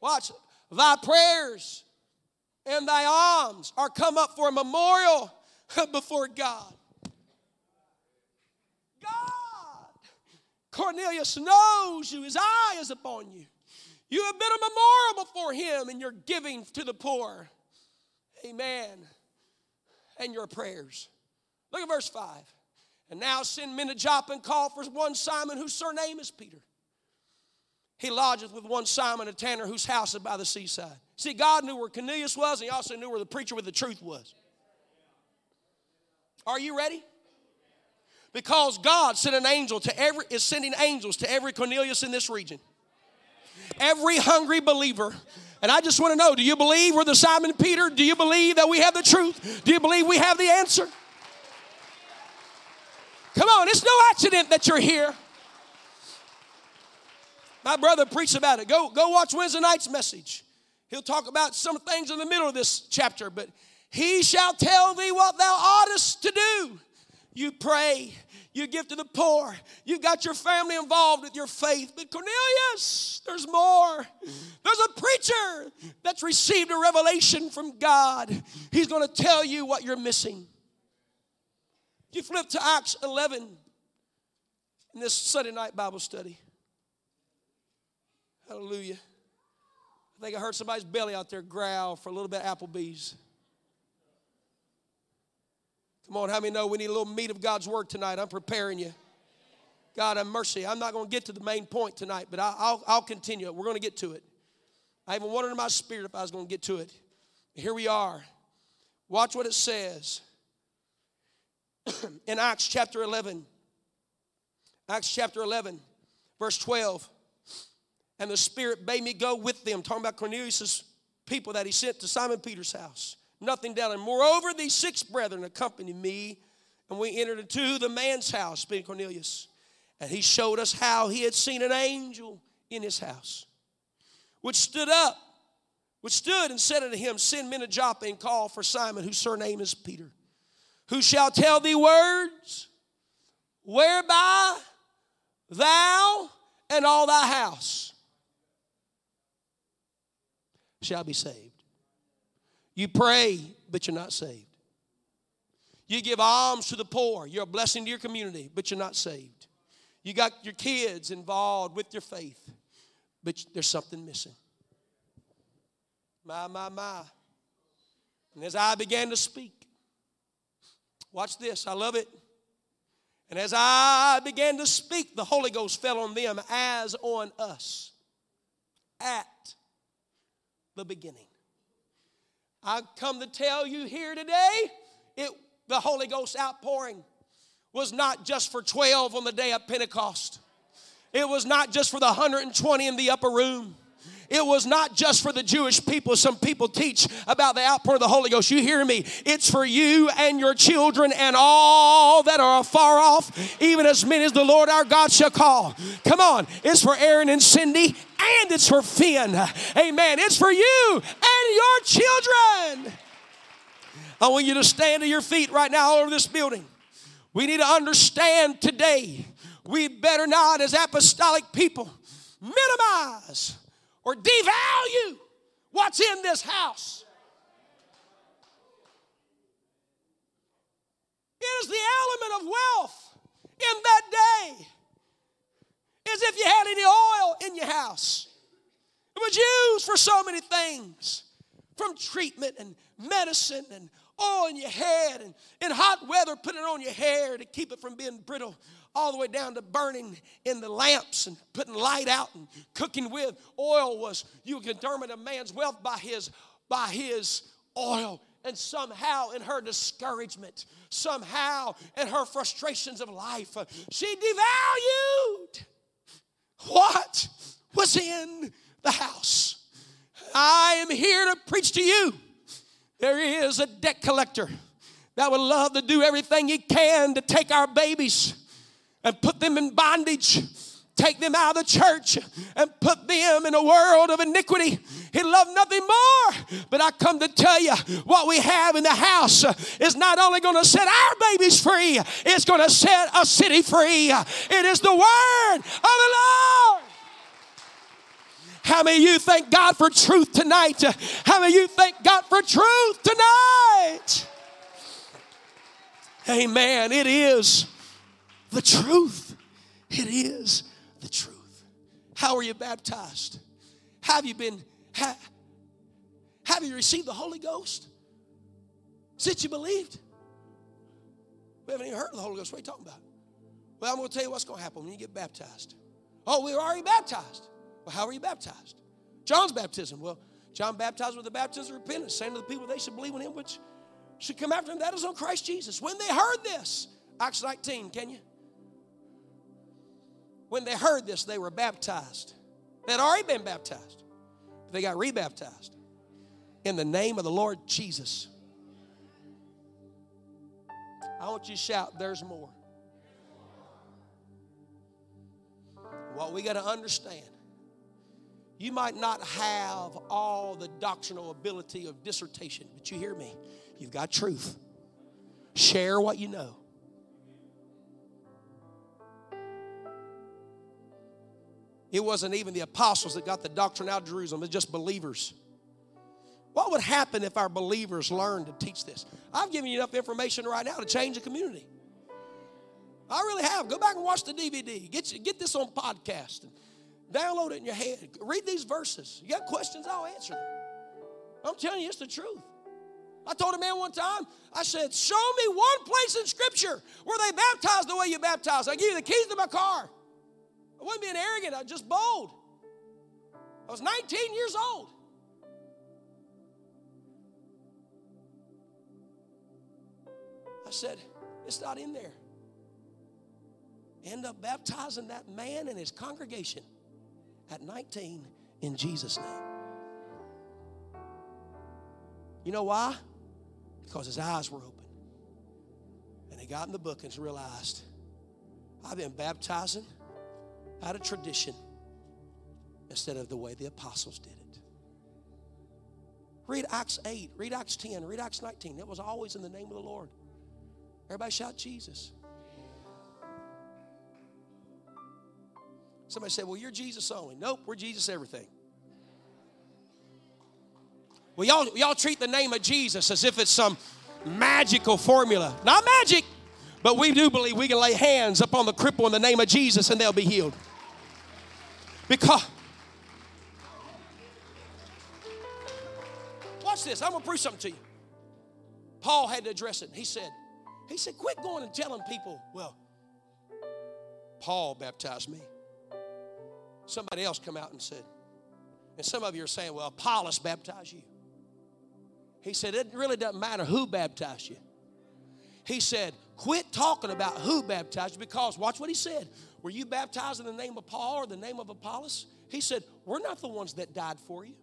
Watch, thy prayers and thy alms are come up for a memorial before God. God, Cornelius knows you, his eye is upon you. You have been a memorial before him in your giving to the poor. Amen. And your prayers. Look at verse 5. And now send men to Joppa and call for one Simon whose surname is Peter. He lodgeth with one Simon, a tanner, whose house is by the seaside. See, God knew where Cornelius was, and he also knew where the preacher with the truth was. Are you ready? Because God sent an angel to every is sending angels to every Cornelius in this region. Every hungry believer And I just want to know do you believe we're the Simon Peter? Do you believe that we have the truth? Do you believe we have the answer? Come on, it's no accident that you're here. My brother preached about it. Go, go watch Wednesday night's message. He'll talk about some things in the middle of this chapter, but he shall tell thee what thou oughtest to do. You pray, you give to the poor, you got your family involved with your faith. But Cornelius, there's more. There's a preacher that's received a revelation from God. He's going to tell you what you're missing. You flip to Acts 11 in this Sunday night Bible study. Hallelujah. I think I heard somebody's belly out there growl for a little bit of Applebee's. Come on, how many know we need a little meat of God's word tonight? I'm preparing you. God have mercy. I'm not going to get to the main point tonight, but I'll, I'll continue. We're going to get to it. I even wondered in my spirit if I was going to get to it. Here we are. Watch what it says in Acts chapter 11. Acts chapter 11, verse 12. And the Spirit bade me go with them, talking about Cornelius' people that he sent to Simon Peter's house nothing down. And moreover, these six brethren accompanied me, and we entered into the man's house, being Cornelius. And he showed us how he had seen an angel in his house, which stood up, which stood and said unto him, Send men to Joppa and call for Simon, whose surname is Peter, who shall tell thee words whereby thou and all thy house shall be saved. You pray, but you're not saved. You give alms to the poor, you're a blessing to your community, but you're not saved. You got your kids involved with your faith, but there's something missing. My, my, my. And as I began to speak, watch this, I love it. And as I began to speak, the Holy Ghost fell on them as on us at the beginning. I come to tell you here today, it, the Holy Ghost outpouring was not just for 12 on the day of Pentecost. It was not just for the 120 in the upper room. It was not just for the Jewish people. Some people teach about the outpouring of the Holy Ghost. You hear me? It's for you and your children and all that are afar off, even as many as the Lord our God shall call. Come on. It's for Aaron and Cindy and it's for Finn. Amen. It's for you and your children. I want you to stand to your feet right now all over this building. We need to understand today we better not, as apostolic people, minimize or devalue what's in this house. It is the element of wealth in that day. As if you had any oil in your house. It was used for so many things from treatment and medicine and oil in your head and in hot weather, put it on your hair to keep it from being brittle all the way down to burning in the lamps and putting light out and cooking with. Oil was, you could determine a man's wealth by his, by his oil. And somehow, in her discouragement, somehow, in her frustrations of life, she devalued what was in the house. I am here to preach to you. There is a debt collector that would love to do everything he can to take our babies and put them in bondage take them out of the church and put them in a world of iniquity. He loved nothing more. But I come to tell you what we have in the house is not only going to set our babies free, it's going to set a city free. It is the word of the Lord. How many of you thank God for truth tonight? How many of you thank God for truth tonight? Amen. It is the truth. It is the truth. How are you baptized? Have you been, ha, have you received the Holy Ghost? Since you believed? We haven't even heard of the Holy Ghost. What are you talking about? Well, I'm going to tell you what's going to happen when you get baptized. Oh, we were already baptized. Well, how are you baptized? John's baptism. Well, John baptized with the baptism of repentance, saying to the people they should believe in him which should come after him. That is on Christ Jesus. When they heard this, Acts 19, can you? When they heard this, they were baptized. They had already been baptized. They got rebaptized in the name of the Lord Jesus. I want you to shout, There's more. What we got to understand, you might not have all the doctrinal ability of dissertation, but you hear me. You've got truth. Share what you know. It wasn't even the apostles that got the doctrine out of Jerusalem, it's just believers. What would happen if our believers learned to teach this? I've given you enough information right now to change the community. I really have. Go back and watch the DVD. Get, you, get this on podcast and download it in your head. Read these verses. You got questions, I'll answer them. I'm telling you, it's the truth. I told a man one time, I said, Show me one place in Scripture where they baptize the way you baptize. I give you the keys to my car. I wasn't being arrogant, I was just bold. I was 19 years old. I said, It's not in there. End up baptizing that man and his congregation at 19 in Jesus' name. You know why? Because his eyes were open. And he got in the book and realized I've been baptizing out of tradition instead of the way the apostles did it. Read Acts 8, read Acts 10, read Acts 19. It was always in the name of the Lord. Everybody shout Jesus. Somebody said, Well, you're Jesus only. Nope, we're Jesus everything. Well, y'all, y'all treat the name of Jesus as if it's some magical formula. Not magic, but we do believe we can lay hands upon the cripple in the name of Jesus and they'll be healed. Because, watch this, I'm gonna prove something to you. Paul had to address it. He said, he said, quit going and telling people, well, Paul baptized me. Somebody else come out and said, and some of you are saying, well, Apollos baptized you. He said, it really doesn't matter who baptized you. He said, quit talking about who baptized you because watch what he said. Were you baptized in the name of Paul or the name of Apollos? He said, We're not the ones that died for you.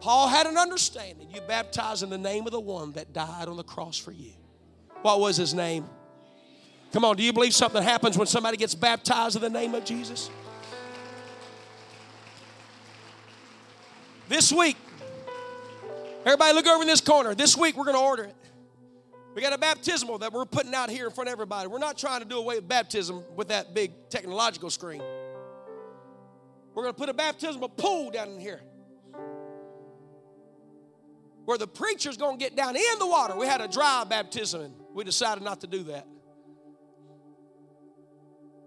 Paul had an understanding. You baptized in the name of the one that died on the cross for you. What was his name? Come on, do you believe something happens when somebody gets baptized in the name of Jesus? This week, everybody look over in this corner. This week we're going to order it. We got a baptismal that we're putting out here in front of everybody. We're not trying to do away with baptism with that big technological screen. We're going to put a baptismal pool down in here where the preacher's going to get down in the water. We had a dry baptism and we decided not to do that.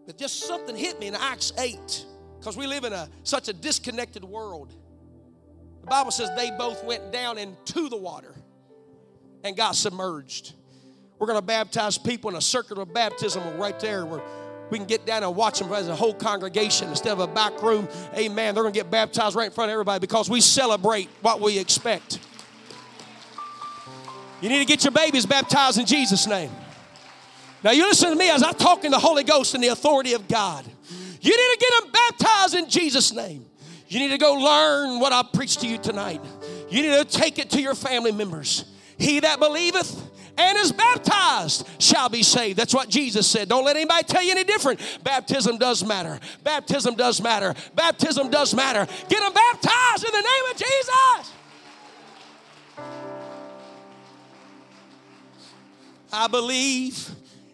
But just something hit me in Acts 8 because we live in a, such a disconnected world. The Bible says they both went down into the water and got submerged. We're going to baptize people in a circular baptism right there where we can get down and watch them as a whole congregation instead of a back room. Amen. They're going to get baptized right in front of everybody because we celebrate what we expect. You need to get your babies baptized in Jesus' name. Now, you listen to me as I talk in the Holy Ghost and the authority of God. You need to get them baptized in Jesus' name. You need to go learn what I preached to you tonight. You need to take it to your family members. He that believeth and is baptized shall be saved. That's what Jesus said. Don't let anybody tell you any different. Baptism does matter. Baptism does matter. Baptism does matter. Get them baptized in the name of Jesus. I believe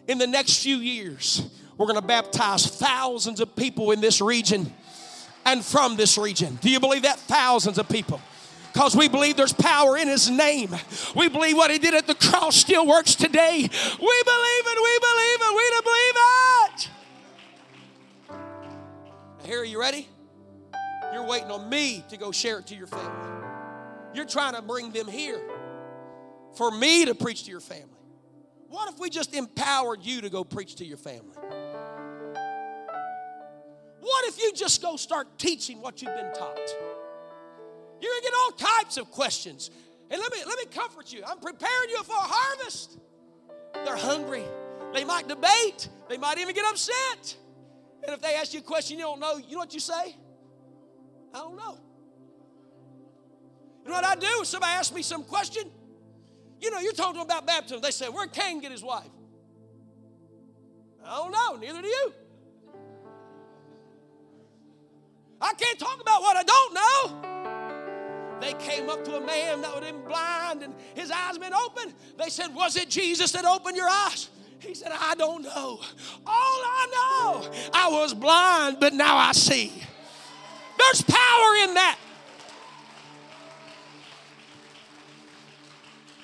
in the next few years, we're going to baptize thousands of people in this region and from this region. Do you believe that? Thousands of people because we believe there's power in his name. We believe what he did at the cross still works today. We believe it, we believe it, we believe it. Here, are you ready? You're waiting on me to go share it to your family. You're trying to bring them here for me to preach to your family. What if we just empowered you to go preach to your family? What if you just go start teaching what you've been taught? You're gonna get all types of questions. And let me let me comfort you. I'm preparing you for a harvest. They're hungry. They might debate. They might even get upset. And if they ask you a question you don't know, you know what you say? I don't know. You know what I do? If somebody asks me some question, you know, you're talking about baptism. They say, Where'd Cain get his wife? I don't know, neither do you. I can't talk about what I don't know. They came up to a man that was blind and his eyes been open. They said, Was it Jesus that opened your eyes? He said, I don't know. All I know, I was blind, but now I see. There's power in that.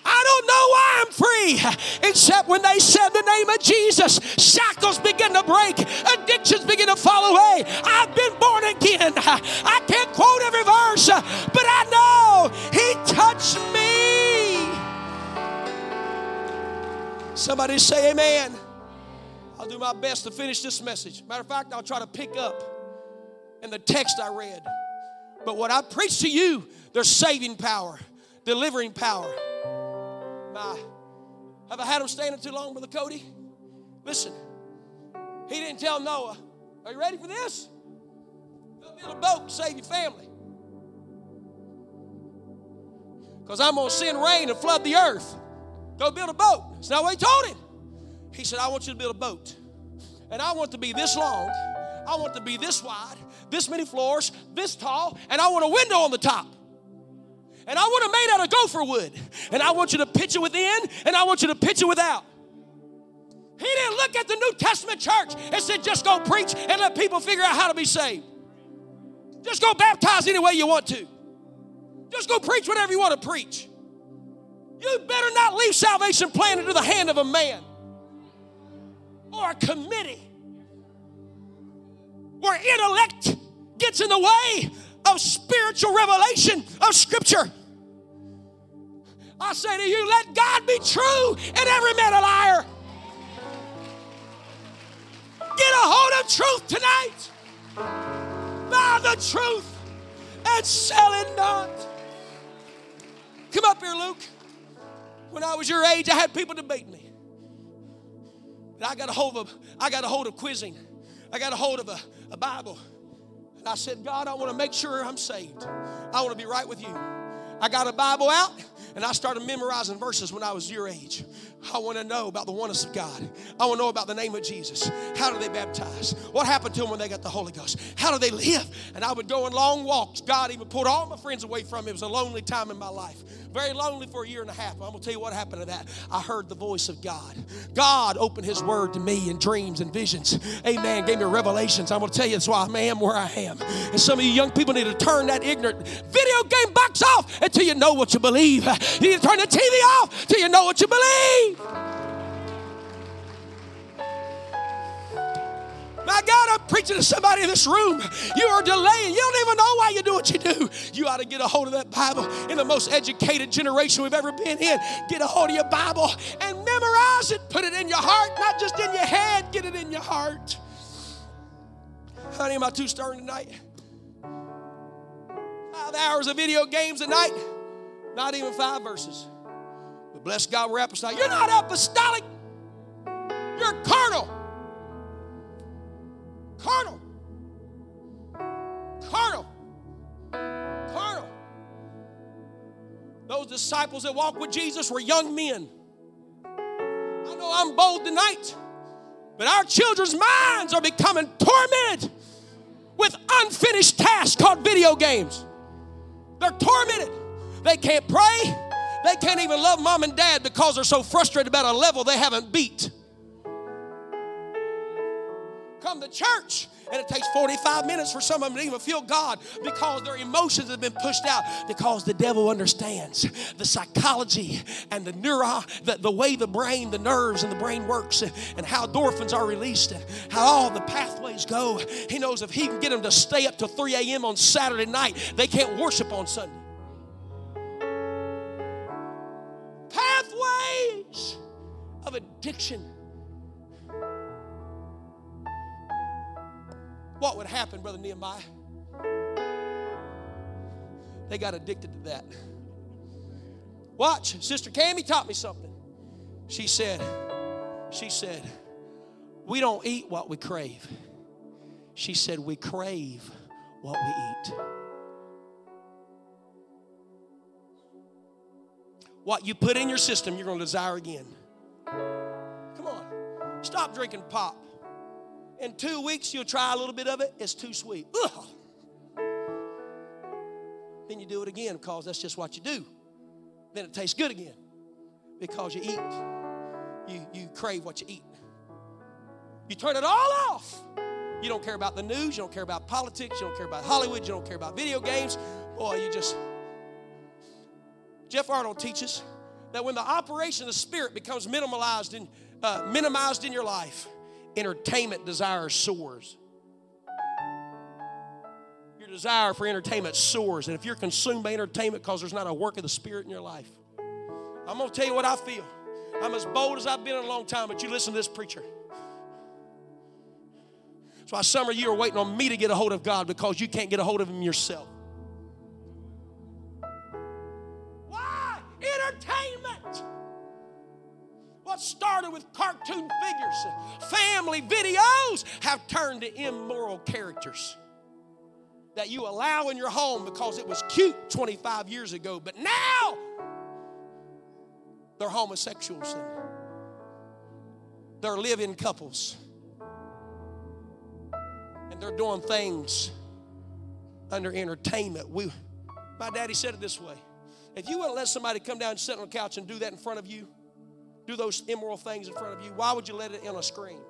I don't know why I'm free, except when they said the name of Jesus, shackles begin to break, addictions begin to fall away. I've been born again. I can't quote every verse, but I know He touched me. Somebody say amen. I'll do my best to finish this message. Matter of fact, I'll try to pick up in the text I read. But what I preach to you, there's saving power, delivering power. My, have I had him standing too long, Brother Cody? Listen, he didn't tell Noah, Are you ready for this? Go build a boat to save your family. Because I'm going to send rain and flood the earth. Go build a boat. That's not what he told him. He said, I want you to build a boat. And I want to be this long. I want to be this wide, this many floors, this tall, and I want a window on the top. And I want it made out of gopher wood. And I want you to pitch it within, and I want you to pitch it without. He didn't look at the New Testament church and said, just go preach and let people figure out how to be saved. Just go baptize any way you want to. Just go preach whatever you want to preach. You better not leave salvation plan into the hand of a man or a committee where intellect gets in the way of spiritual revelation of Scripture. I say to you, let God be true and every man a liar. Get a hold of truth tonight. Buy the truth and sell it not. Come up here, Luke. When I was your age, I had people debate me. But I got a hold of I got a hold of quizzing. I got a hold of a, a Bible. And I said, God, I want to make sure I'm saved. I want to be right with you. I got a Bible out and I started memorizing verses when I was your age. I want to know about the oneness of God. I want to know about the name of Jesus. How do they baptize? What happened to them when they got the Holy Ghost? How do they live? And I would go on long walks. God even pulled all my friends away from me. It was a lonely time in my life. Very lonely for a year and a half. I'm going to tell you what happened to that. I heard the voice of God. God opened His Word to me in dreams and visions. Amen. Gave me revelations. I'm going to tell you that's why I am where I am. And some of you young people need to turn that ignorant video game box off until you know what you believe. You need to turn the TV off until you know what you believe. My God, I'm preaching to somebody in this room. You are delaying. You don't even know why you do what you do. You ought to get a hold of that Bible in the most educated generation we've ever been in. Get a hold of your Bible and memorize it. Put it in your heart, not just in your head. Get it in your heart. Honey, am I too stern tonight? Five hours of video games a night, not even five verses. But bless God, we're apostolic. You're not apostolic, you're carnal. Carnal. Carnal. Carnal. Those disciples that walked with Jesus were young men. I know I'm bold tonight, but our children's minds are becoming tormented with unfinished tasks called video games. They're tormented. They can't pray. They can't even love mom and dad because they're so frustrated about a level they haven't beat come to church. And it takes 45 minutes for some of them to even feel God because their emotions have been pushed out. Because the devil understands the psychology and the neuron, the, the way the brain, the nerves, and the brain works, and, and how endorphins are released, and how all the pathways go. He knows if he can get them to stay up to 3 a.m. on Saturday night, they can't worship on Sunday. Pathways of addiction what would happen, Brother Nehemiah? They got addicted to that. Watch, Sister Cammy taught me something. She said, she said, we don't eat what we crave. She said, we crave what we eat. What you put in your system, you're going to desire again. Come on. Stop drinking pop. In two weeks, you'll try a little bit of it. It's too sweet. Ugh. Then you do it again because that's just what you do. Then it tastes good again because you eat. You, you crave what you eat. You turn it all off. You don't care about the news. You don't care about politics. You don't care about Hollywood. You don't care about video games. Boy, you just. Jeff Arnold teaches that when the operation of the Spirit becomes minimalized in, uh, minimized in your life, entertainment desire soars. Your desire for entertainment soars. And if you're consumed by entertainment because there's not a work of the Spirit in your life, I'm going to tell you what I feel. I'm as bold as I've been in a long time, but you listen to this preacher. That's why some of you are waiting on me to get a hold of God because you can't get a hold of Him yourself. What started with cartoon figures, family videos, have turned to immoral characters that you allow in your home because it was cute 25 years ago, but now they're homosexuals and they're living couples. And they're doing things under entertainment. We, my daddy said it this way if you wouldn't let somebody come down and sit on the couch and do that in front of you, do those immoral things in front of you, why would you let it on a screen?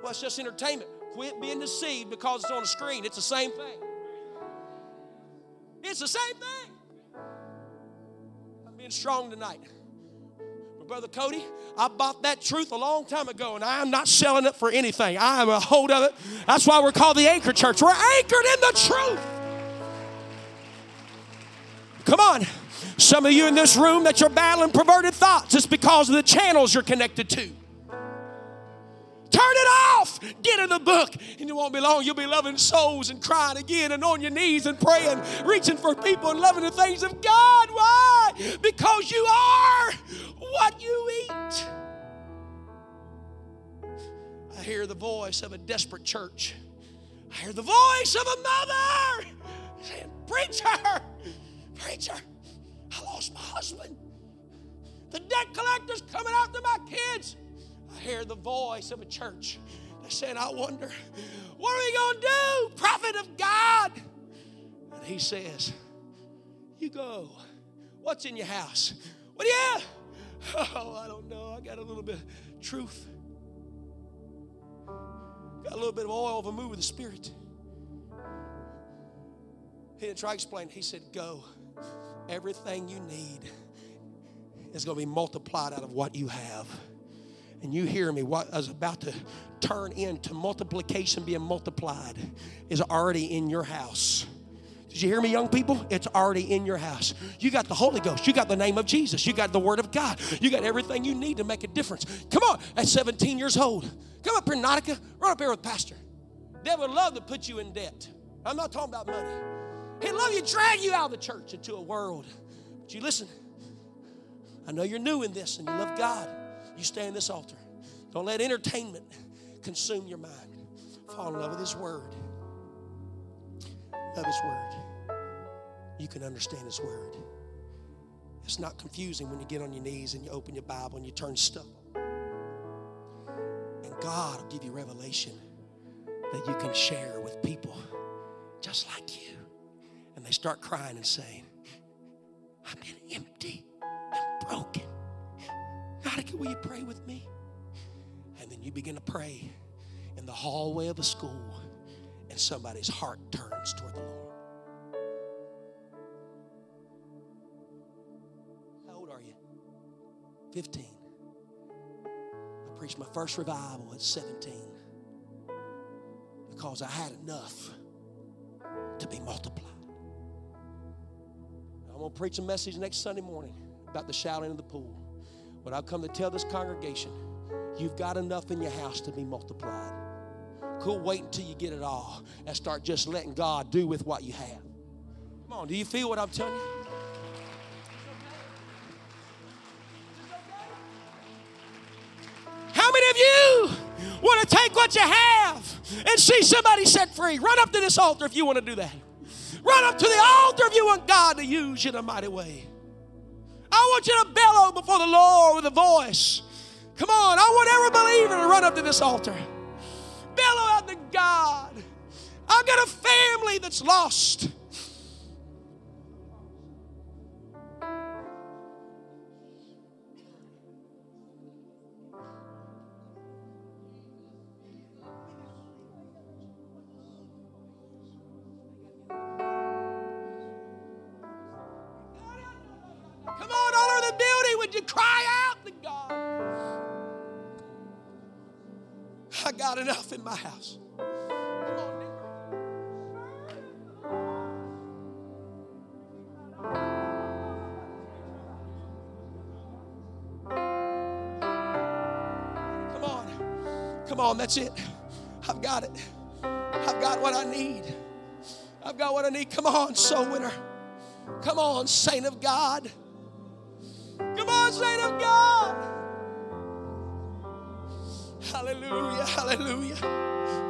Well, it's just entertainment. Quit being deceived because it's on a screen. It's the same thing. It's the same thing I'm being strong tonight. But Brother Cody, I bought that truth a long time ago, and I am not selling it for anything. I am a hold of it. That's why we're called the Anchor Church. We're anchored in the truth. Come on. Some of you in this room that you're battling perverted thoughts, it's because of the channels you're connected to. Turn it off. Get in the book. And it won't be long. You'll be loving souls and crying again and on your knees and praying, reaching for people and loving the things of God. Why? Because you are what you eat. I hear the voice of a desperate church. I hear the voice of a mother saying, Preacher, preacher, I lost my husband. The debt collector's coming after my kids. I hear the voice of a church that said, I wonder, what are we going to do, prophet of God? And he says, You go. What's in your house? What do you have? Oh, I don't know. I got a little bit of truth. Got a little bit of oil of a move of the Spirit. He try to explain. He said, Go. Everything you need is going to be multiplied out of what you have and you hear me, what is about to turn into multiplication being multiplied is already in your house. Did you hear me, young people? It's already in your house. You got the Holy Ghost. You got the name of Jesus. You got the Word of God. You got everything you need to make a difference. Come on, at 17 years old. Come up here, Nautica. Run up here with Pastor. They would love to put you in debt. I'm not talking about money. He'd love you drag you out of the church into a world. But you listen, I know you're new in this and you love God. You stay in this altar. Don't let entertainment consume your mind. Fall in love with His Word. Love His Word. You can understand His Word. It's not confusing when you get on your knees and you open your Bible and you turn stuff. And God will give you revelation that you can share with people just like you. And they start crying and saying, I've been empty and broken. God, will you pray with me? And then you begin to pray in the hallway of a school, and somebody's heart turns toward the Lord. How old are you? 15. I preached my first revival at 17 because I had enough to be multiplied. I'm going to preach a message next Sunday morning about the shouting of the pool. But I've come to tell this congregation you've got enough in your house to be multiplied. Cool, wait until you get it all and start just letting God do with what you have. Come on, do you feel what I'm telling you? How many of you want to take what you have and see somebody set free? Run up to this altar if you want to do that. Run up to the altar if you want God to use you in a mighty way. I want you to bellow before the Lord with a voice. Come on, I want every believer to run up to this altar. Bellow out to God. I've got a family that's lost. Come on, that's it. I've got it. I've got what I need. I've got what I need. Come on, soul winner. Come on, saint of God. Come on, saint of God. Hallelujah, hallelujah.